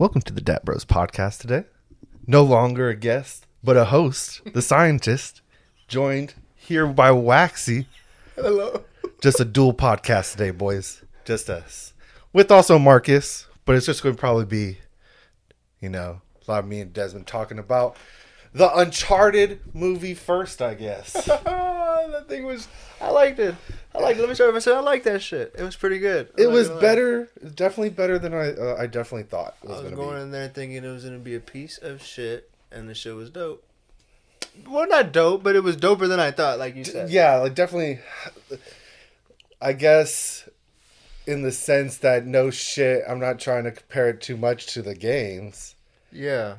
Welcome to the Dab Bros podcast today. No longer a guest, but a host, the scientist, joined here by Waxy. Hello. Just a dual podcast today, boys. Just us. With also Marcus, but it's just going to probably be, you know, a lot of me and Desmond talking about the Uncharted movie first, I guess. that thing was. I liked it. I liked it. Let me start by saying I like that shit. It was pretty good. I'm It was gonna better, definitely better than I uh, I definitely thought it I was was going to in there thinking it was gonna be a piece of shit, and the shit was dope. Well, not dope, but it was doper than I thought. Like you be. said. Yeah, like definitely. I guess in the sense that no shit, I'm not trying to compare it too much to the games, Yeah.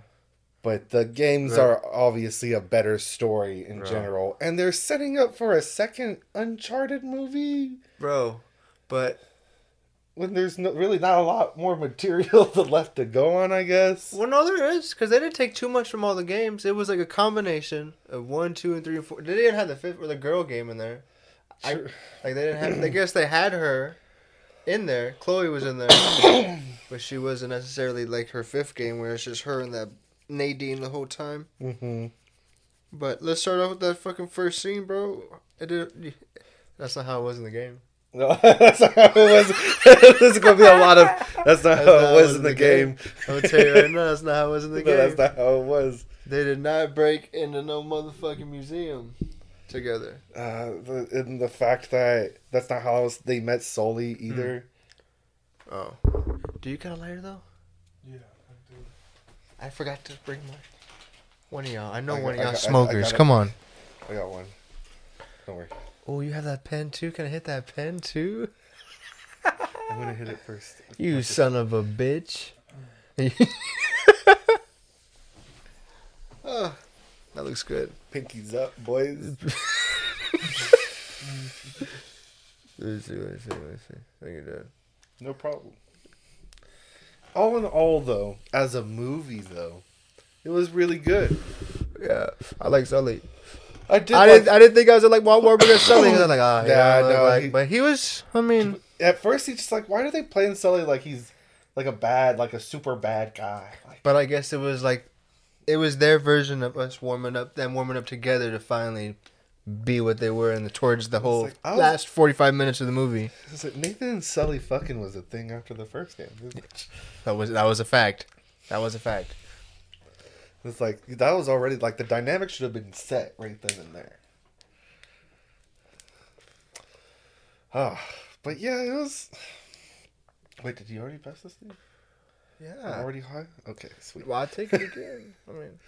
But the games Right. are obviously a better story in Right. general, and they're setting up for a second Uncharted movie Bro, but when there's no, really not a lot more material left to go on. I guess. well, no, there is because they didn't take too much from all the games. It was like a combination of one, two, and three, and four. They didn't have the fifth or the girl game in there. I, like they didn't have. I guess they had her in there. Chloe was in there, but she wasn't necessarily like her fifth game where it's just her and that Nadine the whole time. hmm But let's start off with that fucking first scene, bro. It did, that's not how it was in the game. No, that's not how it was. There's gonna be a lot of. That's not That's how it was in the game. I'm gonna tell you right now, that's not how it was in the No, game. that's not how it was. They did not break into no motherfucking museum together. Uh, the, and the fact that that's not how was, they met solely Hmm. either. Oh. Do you got a lighter though? I forgot to bring my. One of y'all. I know I got- one of I y'all got- I- I smokers. got it. Come on. I got one. Don't worry. Oh, you have that pen too? Can I hit that pen too? I'm gonna hit it first. You son of a bitch. oh, that looks good. Pinkies up, boys. Let me see, let me see, let me see. I think you're dead. No problem. All in all, though, as a movie, though, it was really good. Yeah, I like Sully. I did. I like- didn't. I didn't think I was like Wahlberg or Sully. I'm like, ah, Yeah, yeah, no, like, he- but he was. I mean, at first, he's just like, why do they play in Sully like he's like a bad, like a super bad guy? Like, but I guess it was like, it was their version of us warming up, them warming up together to finally be what they were in the towards the whole like, was- last forty five minutes of the movie. Nathan and Sully fucking was a thing after the first game. That was that was a fact. That was a fact. It's like that was already like the dynamic should have been set right then and there. Ah, but yeah, it was. Wait, did you already pass this thing? Yeah. Already high? Okay, sweet. Well, I take it again. I mean,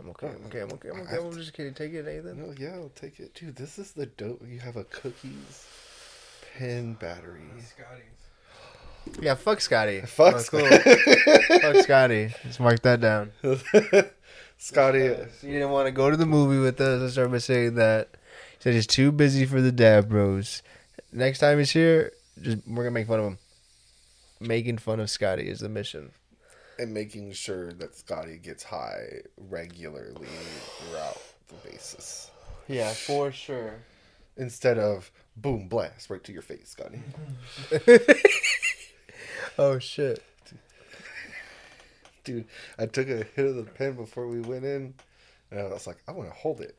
I'm okay. I'm okay. I'm okay. I'm okay. I'm just kidding. Take it, Nathan. No, yeah, I'll take it, dude. This is the dope. You have a cookies, pen battery. Scotty's. Yeah, fuck Scotty. Fuck, Oh, cool. fuck Scotty. Just mark that down. Scotty. you didn't want to go to the movie with us. Let's start by saying that. He said he's too busy for the dab bros. Next time he's here, just we're gonna make fun of him. Making fun of Scotty is the mission. And making sure that Scotty gets high regularly throughout the basis. Yeah, for sure. Instead of boom blast right to your face, Scotty. oh shit. Dude, I took a hit of the pen before we went in, and I was like, I want to hold it.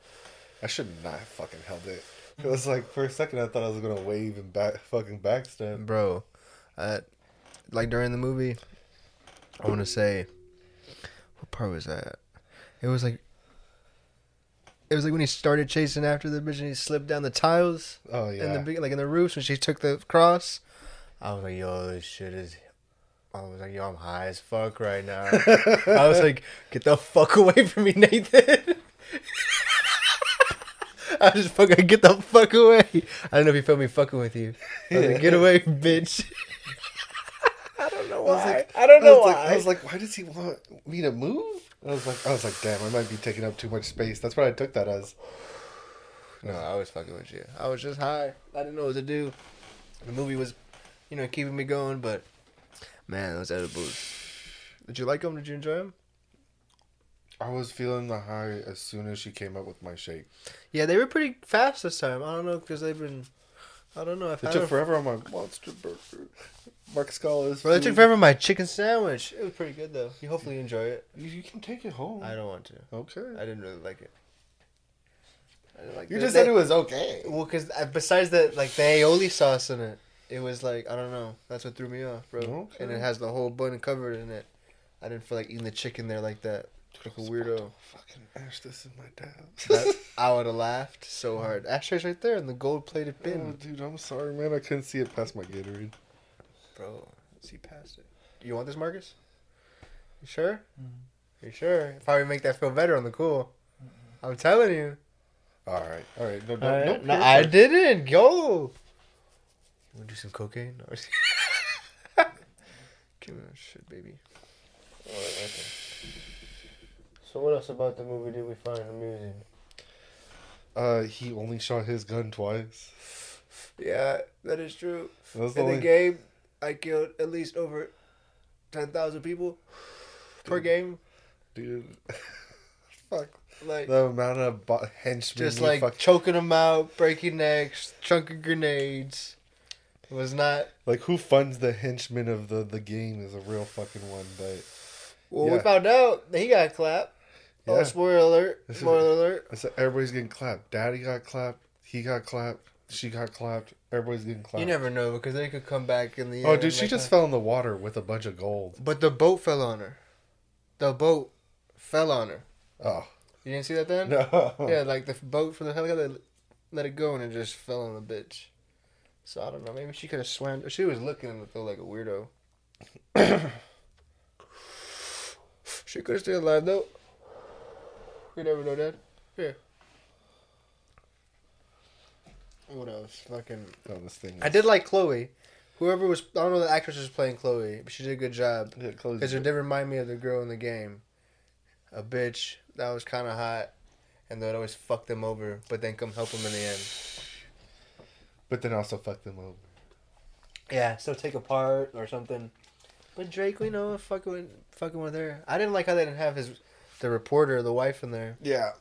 I should not have fucking held it. It was like for a second I thought I was gonna wave and back fucking backstab. bro. Uh, like during the movie, I want to say, what part was that? It was like, it was like when he started chasing after the bitch and he slipped down the tiles Oh in yeah. the big, like in the roofs when she took the cross. I was like, yo, this shit is. I was like, yo, I'm high as fuck right now. I was like, get the fuck away from me, Nathan. I was just fucking get the fuck away. I don't know if you felt me fucking with you. I was like, get away, bitch. I don't know I was why. like, I don't know was why. Like, I was like, why does he want me to move? I was like, I was like, damn, I might be taking up too much space. That's what I took that as. no, I was fucking with you. I was just high. I didn't know what to do. The movie was, you know, keeping me going, but man, those edibles. Did you like them? Did you enjoy them? I was feeling the high as soon as she came up with my shake. Yeah, they were pretty fast this time. I don't know because they've been I don't know. I've It took them. forever on my monster burger. Mark Scala's. Bro, it took forever on my chicken sandwich. It was pretty good though. You hopefully enjoy it. You, you can take it home. I don't want to. okay. I didn't really like it. I like you just they- said it was okay. Well, because uh, besides the like the aioli sauce in it, it was like I don't know. That's what threw me off, bro. Okay. And it has the whole bun covered in it. I didn't feel like eating the chicken there like that. Like a weirdo. Fucking ash this in my dad's. That- I would have laughed so hard. Mm. Ashtray's right there in the gold plated Oh, bin, dude, I'm sorry, man. I couldn't see it past my Gatorade. bro. See past it. You want this, Marcus? You sure? Mm-hmm. You sure? Probably make that feel better on the cool. I'm telling you. All right, all right. No, no, I, no, no, I didn't. Go. You want to do some cocaine? No. Give me that shit, baby. Alright, okay. So what else about the movie did we find amusing? Uh, he only shot his gun twice. Yeah, that is true. That was the In the only. game, I killed at least over ten thousand people per game. Dude, fuck Like the amount of bo- henchmen. just like fuck- choking them out, breaking necks, chunking grenades. It was not. like who funds the henchmen of the the game is a real fucking one, but Well, we found out that he got clapped. Oh, Yeah. spoiler alert! This is- Spoiler alert! I said everybody's getting clapped. Daddy got clapped. He got clapped. She got clapped. Everybody's getting clapped. You never know because they could come back in the Oh, dude, she like just that. fell in the water with a bunch of gold. But the boat fell on her. The boat fell on her. Oh You didn't see that then? no! Yeah, like the boat from the helicopter let it go and it just fell on the bitch. So I don't know. Maybe she could have swam. She was looking at though like a weirdo. she could have stayed alive though. We never know that. Yeah. What else? Fucking. Oh, this thing. I did like Chloe. Whoever was, I don't know the actress was playing Chloe, but she did a good job. Yeah, close Because it. it did remind me of the girl in the game. A bitch that was kind of hot, and they'd always fuck them over, but then come help them in the end. But then also fuck them over. Yeah, so take apart or something. But Drake, we know, fucking with, fucking with her. I didn't like how they didn't have his, the reporter, the wife in there. Yeah.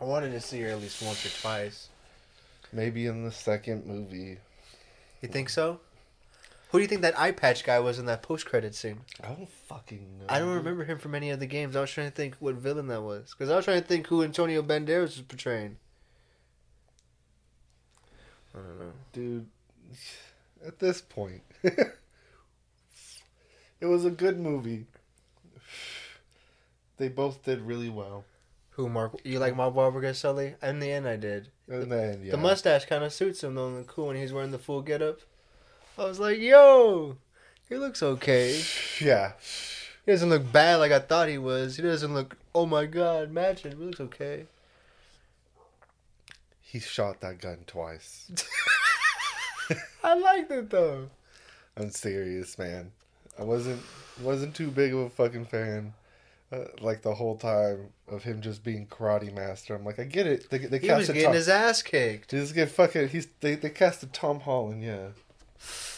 I wanted to see her at least once or twice. Maybe in the second movie. You think so? Who do you think that eye patch guy was in that post credit scene? I don't fucking know. I don't remember him from any of the games. I was trying to think what villain that was because I was trying to think who Antonio Banderas was portraying. I don't know. Dude, at this point, it was a good movie. They both did really well. Who Mark? You like Mark Wahlberg as Sully? In the end, I did. And then, yeah. The mustache kind of suits him though. And cool when he's wearing the full getup. I was like, yo, he looks okay. Yeah. He doesn't look bad like I thought he was. He doesn't look. Oh my god, imagine. He looks okay. He shot that gun twice. I liked it though. I'm serious, man. I wasn't wasn't too big of a fucking fan. Uh, like the whole time of him just being karate master. I'm like, I get it. They, they He was getting Tom. his ass kicked, Just getting fucking. He's they they casted Tom Holland. Yeah.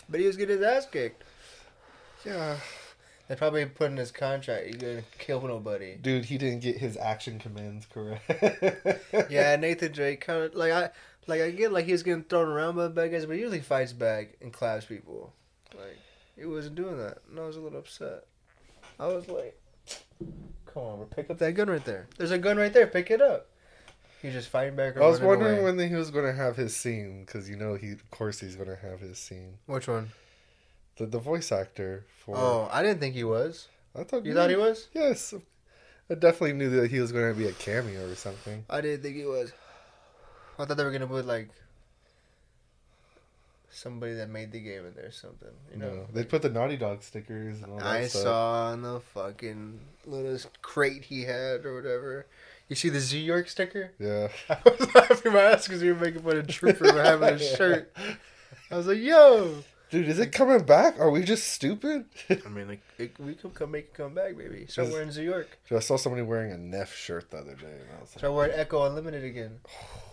but he was getting his ass kicked. Yeah. They probably put in his contract, you gonna kill nobody. Dude, he didn't get his action commands correct. Yeah, Nathan Drake kind of like I like I get like he was getting thrown around by the bad guys, but he usually fights back and claps people. Like he wasn't doing that, and I was a little upset. I was like, "Come on, pick up that gun right there. There's a gun right there. Pick it up." He's just fighting back. I was wondering away. when he was going to have his scene because you know he, of course, he's going to have his scene. Which one? The the voice actor for. Oh, I didn't think he was. I thought You thought he was? Yes, I definitely knew that he was going to be a cameo or something. I didn't think he was. I thought they were gonna put like somebody that made the game in there or something. You know, no, they put the Naughty Dog stickers and all that I stuff. saw on the fucking little crate he had or whatever. You see the Zoo York sticker? Yeah. I was laughing my ass because you were making fun of Trooper for having a shirt. I was like, yo. Dude, is it coming back? Are we just stupid? I mean, like, it, we could come make it come back, baby. Start wearing Zoo York. Dude, I saw somebody wearing a Neff shirt the other day, and I was like, Start wearing Ecko Unlimited again.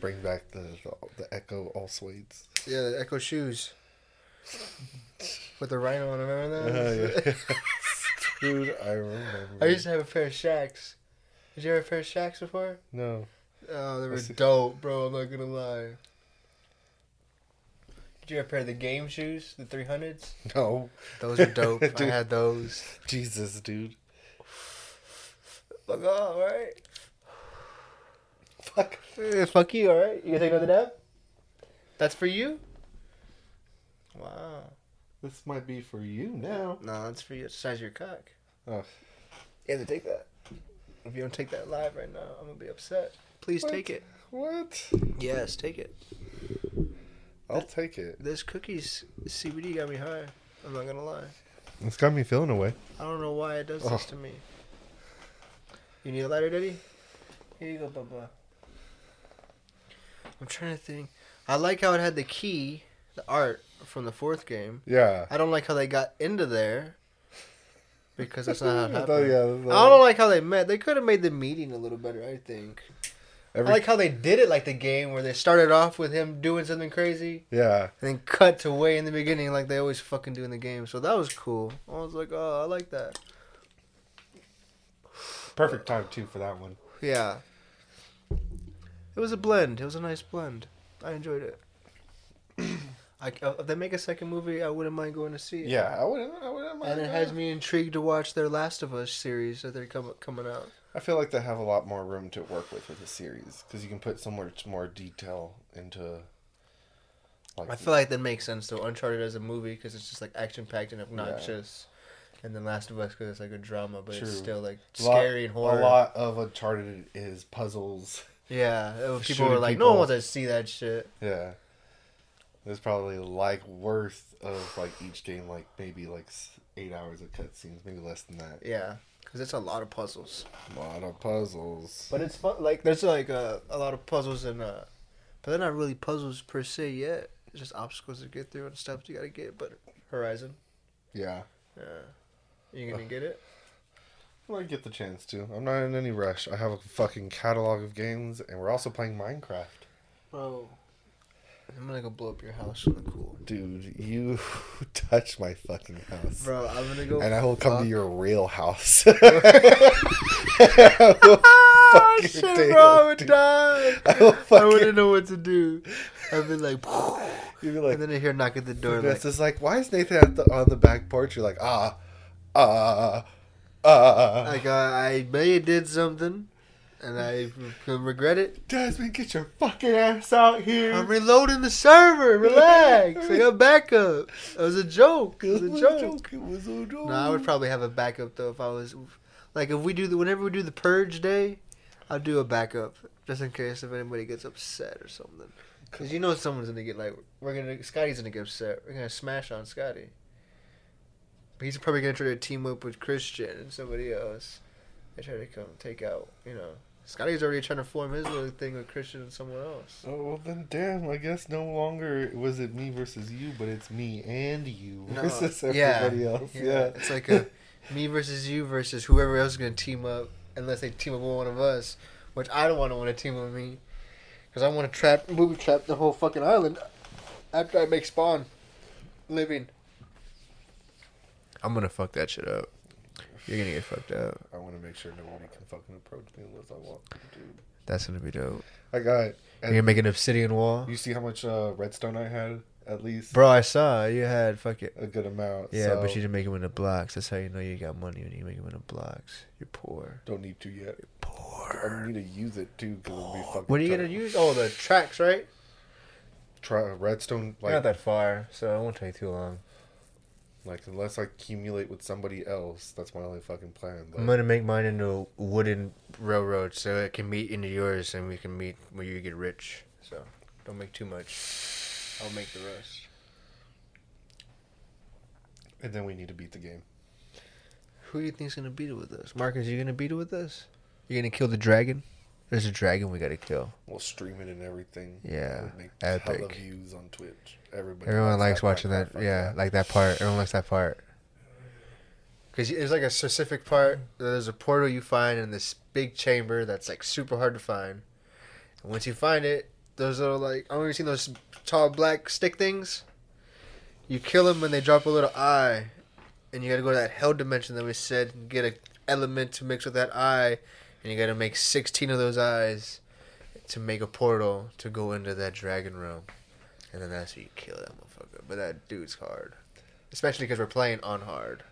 oh. Bring back the, the, Ecko All Suedes. Yeah, the Ecko shoes. With the rhino on them, remember that? Uh, yeah. Dude, I remember. I used to have a pair of Shacks. Did you ever have a pair of Shacks before? No. Oh, they were dope, bro. I'm not gonna lie. Did you ever pair the game shoes, the 300s? No, Those are dope. I had those. Jesus, dude. Fuck off, alright? Fuck. Eh, fuck you, alright? You gonna take another nap? That's for you? Wow. This might be for you now. No, that's for you. It's the size of your cock. Oh. You have to take that. If you don't take that live right now, I'm gonna be upset. Please What? take it. What? Yes, take it. I'll take it. This cookies CBD got me high. I'm not gonna lie. It's got me feeling away. I don't know why it does Oh. this to me. You need a lighter, Daddy? Here you go, Bubba. I'm trying to think. I like how it had the key, the art from the fourth game. Yeah. I don't like how they got into there because that's not how it I thought, yeah, I don't like how they met. They could have made the meeting a little better, I think. Every, I like how they did it like the game where they started off with him doing something crazy yeah. and then cut to way in the beginning like they always fucking do in the game. So that was cool. I was like, oh, I like that. Perfect time too for that one. Yeah. It was a blend. It was a nice blend. I enjoyed it. I, uh, if they make a second movie, I wouldn't mind going to see it. Yeah, I wouldn't. I wouldn't mind And it has me intrigued to watch their Last of Us series that they're com- coming out. I feel like they have a lot more room to work with with the series because you can put so much more detail into. Like, I feel like that makes sense though. Uncharted as a movie because it's just like action packed and obnoxious, and then Last of Us because it's like a drama, but True. it's still like a lot- scary and horror. A lot of Uncharted is puzzles. Yeah, was- people were like, no one wants to see that shit. Yeah. There's probably like worth of like each game, like maybe like eight hours of cutscenes, maybe less than that. Yeah, because it's a lot of puzzles. A lot of puzzles. But it's fun. Like there's like a, a lot of puzzles and uh, but they're not really puzzles per se yet. It's just obstacles to get through and stuff you gotta get. But Horizon, Yeah. yeah, you gonna get it? When I get the chance to. I'm not in any rush. I have a fucking catalog of games, and we're also playing Minecraft. Bro, I'm gonna go blow up your house on the cool. Dude, you touch my fucking house. Bro, I'm gonna go. And I will come fuck- to your real house. Fuck your shit, tail, bro, I would dude. die. I I fucking- wouldn't know what to do. I'd be like, You'd be like, and then I hear a knock at the door. This Like, is like, why is Nathan at the, on the back porch? You're like, ah, ah, ah. like I, I may have did something, and I could regret it. Desmond, get your fucking ass out here. I'm reloading the server. Relax. I got backup. It was a joke. It was a joke. It was a joke. No, I would probably have a backup though if I was like if we do the whenever we do the purge day, I'll do a backup just in case if anybody gets upset or something. Cause you know someone's gonna get like we're gonna Scotty's gonna get upset. We're gonna smash on Scotty. He's probably gonna try to team up with Christian and somebody else. They try to come take out. You know, Scotty's already trying to form his little thing with Christian and someone else. Oh well, then damn. I guess no longer was it me versus you, but it's me and you No, versus yeah, everybody else. Yeah, Yeah. it's like a me versus you versus whoever else is gonna team up, unless they team up with one of us, which I don't want to want to team up with me, because I want to trap, movie trap the whole fucking island after I make Spawn living. I'm gonna fuck that shit up. You're gonna get fucked up. I want to make sure nobody can fucking approach me unless I want them to. That's gonna be dope. I got. You're gonna make an obsidian wall, You see how much uh, redstone I had? At least bro. I saw you had fuck it. a good amount. Yeah, so but you didn't make them into blocks. That's how you know you got money when you make them into blocks. You're poor. don't need to yet. Poor. I need to use it too because it'll be fucking. What are you tough. gonna use? Oh, the tracks, right? Try redstone like Not that far, so it won't take too long. Like unless I accumulate with somebody else. That's my only fucking plan. I'm gonna make mine into a wooden railroad so it can meet into yours and we can meet when you get rich. So don't make too much. I'll make the rest. and then we need to beat the game. Who do you think's gonna beat it with us? Marcus, you gonna beat it with us? You gonna kill the dragon? There's a dragon we gotta kill. We'll stream it and everything. Yeah, We'll make epic. hella views on Twitch. Everybody. Everyone loves likes watching that. Fuck Yeah, like that part. Everyone likes that part. Cause there's like a specific part. There's a portal you find in this big chamber that's like super hard to find. And once you find it, those little like I don't even if you've seen those tall black stick things. You kill them and they drop a little eye, and you gotta go to that hell dimension that we said and get a element to mix with that eye, and you gotta make sixteen of those eyes to make a portal to go into that dragon realm. and then that's how you kill that motherfucker. But that dude's hard, especially because we're playing on hard.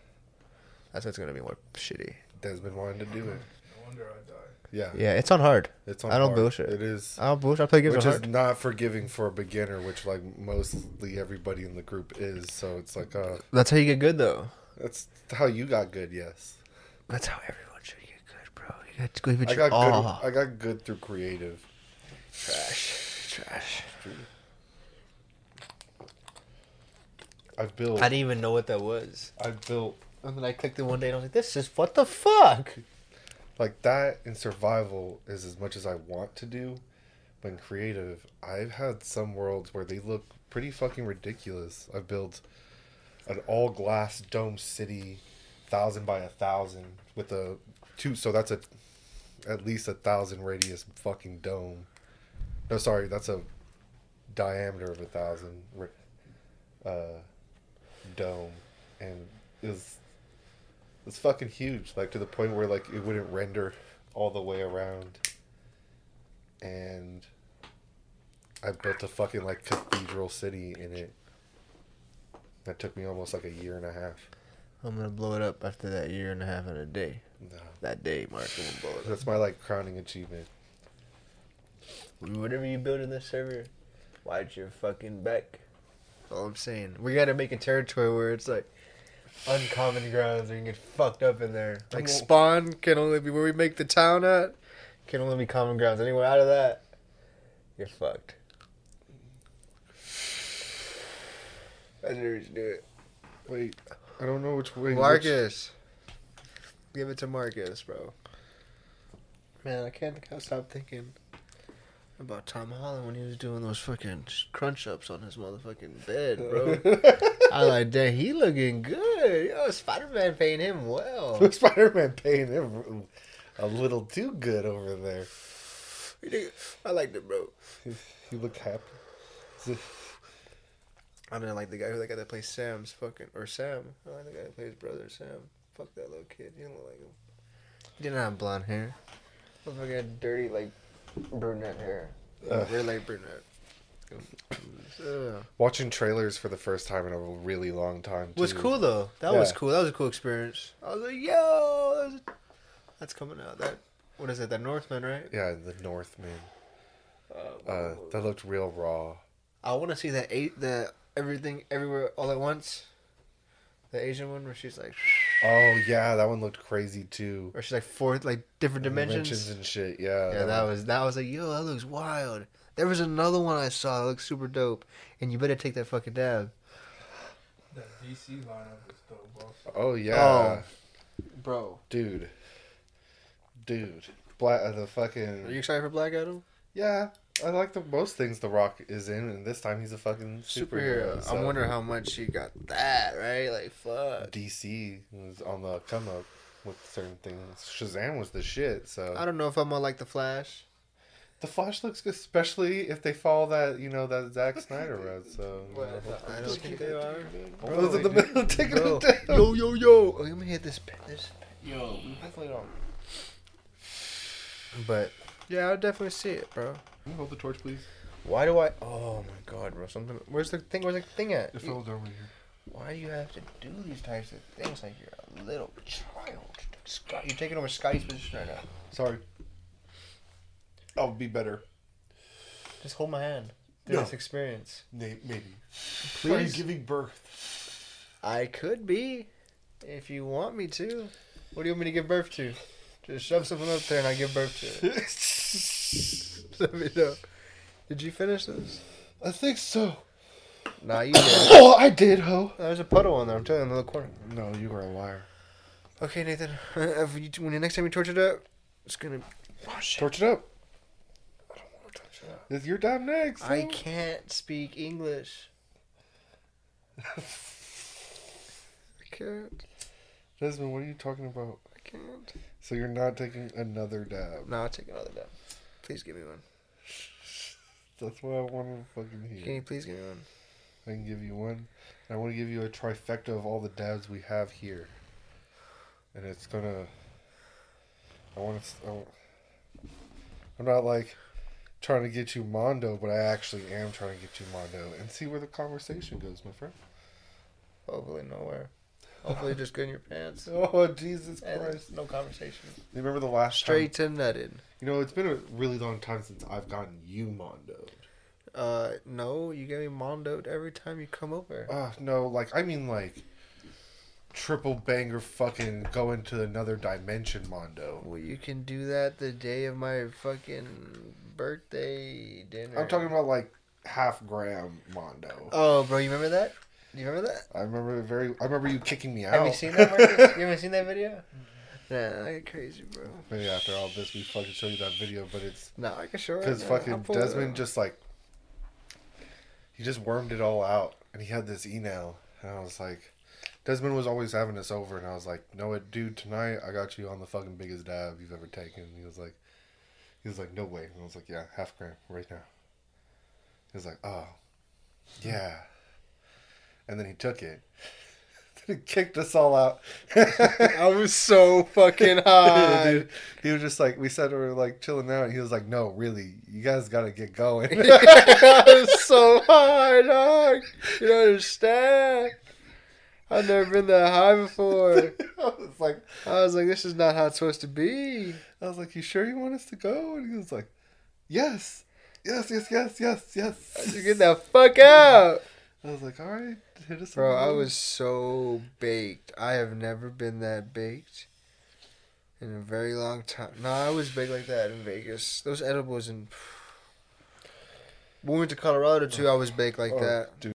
That's what's gonna be more shitty. Desmond wanted to do it. No wonder I died. Yeah, Yeah, it's on hard. it's on. I don't hard. bullshit. It is, I don't bullshit. I play games which on is not forgiving for a beginner, which like mostly everybody in the group is. So it's like, uh, That's how you get good, though. that's how you got good. Yes, That's how everyone should get good, bro. You got to give it I your got all. good. Ah. I got good through creative. Trash, trash. I've built. I didn't even know what that was. I've built And then I clicked it one day and I was like, "This is what the fuck." like that in survival is as much as I want to do, but in creative, I've had some worlds where they look pretty fucking ridiculous. I've built an all glass dome city, thousand by a thousand, with a two. So that's a at least a thousand radius fucking dome. No, sorry, that's a diameter of a thousand uh, dome, and was it's fucking huge, like to the point where like it wouldn't render all the way around. And I built a fucking like cathedral city in it. That took me almost like a year and a half. I'm gonna blow it up after that year and a half and a day. No. That day, Mark, I'm gonna blow it up. That's my like crowning achievement. Whatever you build in this server, watch your fucking back. All I'm saying, we gotta make a territory where it's like uncommon grounds, you can get fucked up in there. Like spawn can only be where we make the town at. Can only be common grounds. Anywhere out of that, you're fucked. I never do it. Wait, I don't know which way. which- Marcus, give it to Marcus, bro. Man, I can't stop thinking about Tom Holland when he was doing those fucking crunch ups on his motherfucking bed, bro. I like that. He looking good. Yo, Spider Man paying him well. Spider Man paying him a little too good over there. I liked it, bro. He look happy. I mean, I like the guy who that guy that plays Sam's fucking or Sam. I like the guy that plays brother Sam. Fuck that little kid. You don't look like him. He didn't have blonde hair. Motherfucker had dirty like brunette hair. Uh. Really like brunette. Watching trailers for the first time in a really long time. was cool though. That was cool. That was a cool experience. I was like, yo, that's, that's coming out. That what is it? That Northman, right? Yeah, the Northman. Uh, Uh, that looked real raw. I want to see that eight, the everything everywhere all at once. The Asian one where she's like, Oh yeah, that one looked crazy too. or she's like four like different dimensions. and shit. Yeah, Yeah, that was that was like, yo, that looks wild. There was another one I saw that looks super dope, and you better take that fucking dab, That DC lineup is dope, boss. Oh yeah, bro. dude, dude. Black uh, the Are fucking you excited for Black Adam? yeah. I like the most things The Rock is in, and this time he's a fucking superhero. Superhero. so- I wonder how much he got that right. Like fuck. DC was on the come up with certain things. Shazam was the shit. So I don't know if I'm gonna like the Flash. the Flash looks good, especially if they follow that you know that Zack Snyder route. So you know, I don't think they are. Bro's oh, in the middle, taking it down. Yo yo yo! Oh, let me hit this. This. Yo, hopefully don't. But yeah, I'll definitely see it, bro. Can you hold the torch, please? Why do I? Oh my god, bro! Something. Where's the thing? Where's the thing at? It fell down right here. Why do you have to do these types of things like you're a little child? Scott, you're taking over Scotty's position right now. Sorry. I'll be better. Just hold my hand through No. this experience. Maybe. Are you Please. giving birth? I could be, if you want me to. What do you want me to give birth to? Just shove something up there and I give birth to it. Let me know. Did you finish this? I think so. Nah, you did. Oh, I did, ho. Oh, there's a puddle in there. I'm telling you, in the corner. No, you are a liar. Okay, Nathan. If you, when the next time you torch it up, it's gonna. Oh shit! Torch it up. I don't want to touch it up. It's your time next. I can't speak English. I can't. Desmond, what are you talking about? I can't. So you're not taking another dab. No, I'll take another dab. Please give me one. That's what I want to fucking hear. Can you please give me one? I can give you one. I want to give you a trifecta of all the dads we have here. And it's gonna. I want to. I'm not like trying to get you Mondo, but I actually am trying to get you Mondo and see where the conversation goes, my friend. Hopefully nowhere. Hopefully just go in your pants. Oh Jesus And Christ! no conversation. You remember the last Straight time? to nutted. You know, it's been a really long time since I've gotten you Mondo. Uh, no, you get me mondoed every time you come over. Uh, no, like I mean like triple banger fucking go into another dimension Mondo. Well, you can do that the day of my fucking birthday dinner. I'm talking about like half gram Mondo. Oh, bro, you remember that? You remember that? I remember it very. I remember you kicking me out. Have you seen that, you haven't seen that video? Nah, I get crazy, bro. Maybe after all this, we fucking show you that video, but it's No, I can show it. because right now. I'll fucking Desmond just like he just wormed it all out, and he had this email, and I was like, Desmond was always having us over, and I was like, no, it, dude, tonight I got you on the fucking biggest dab you've ever taken. And he was like, he was like, no way, and I was like, yeah, half gram right now. He was like, oh, yeah, and then he took it. Then he kicked us all out. I was so fucking high. Dude, he was just like we said we were like chilling out and he was like no really you guys gotta get going I was so high, dog. You don't understand. I've never been that high before. i was like I was like, this is not how it's supposed to be. i was like you sure you want us to go and he was like yes yes yes yes yes yes You get the fuck out. i was like all right hit us Bro, up." I was so baked. I have never been that baked in a very long time. No, I was baked like that in Vegas. Those edibles and when we went to Colorado too, I was baked like Oh, that. dude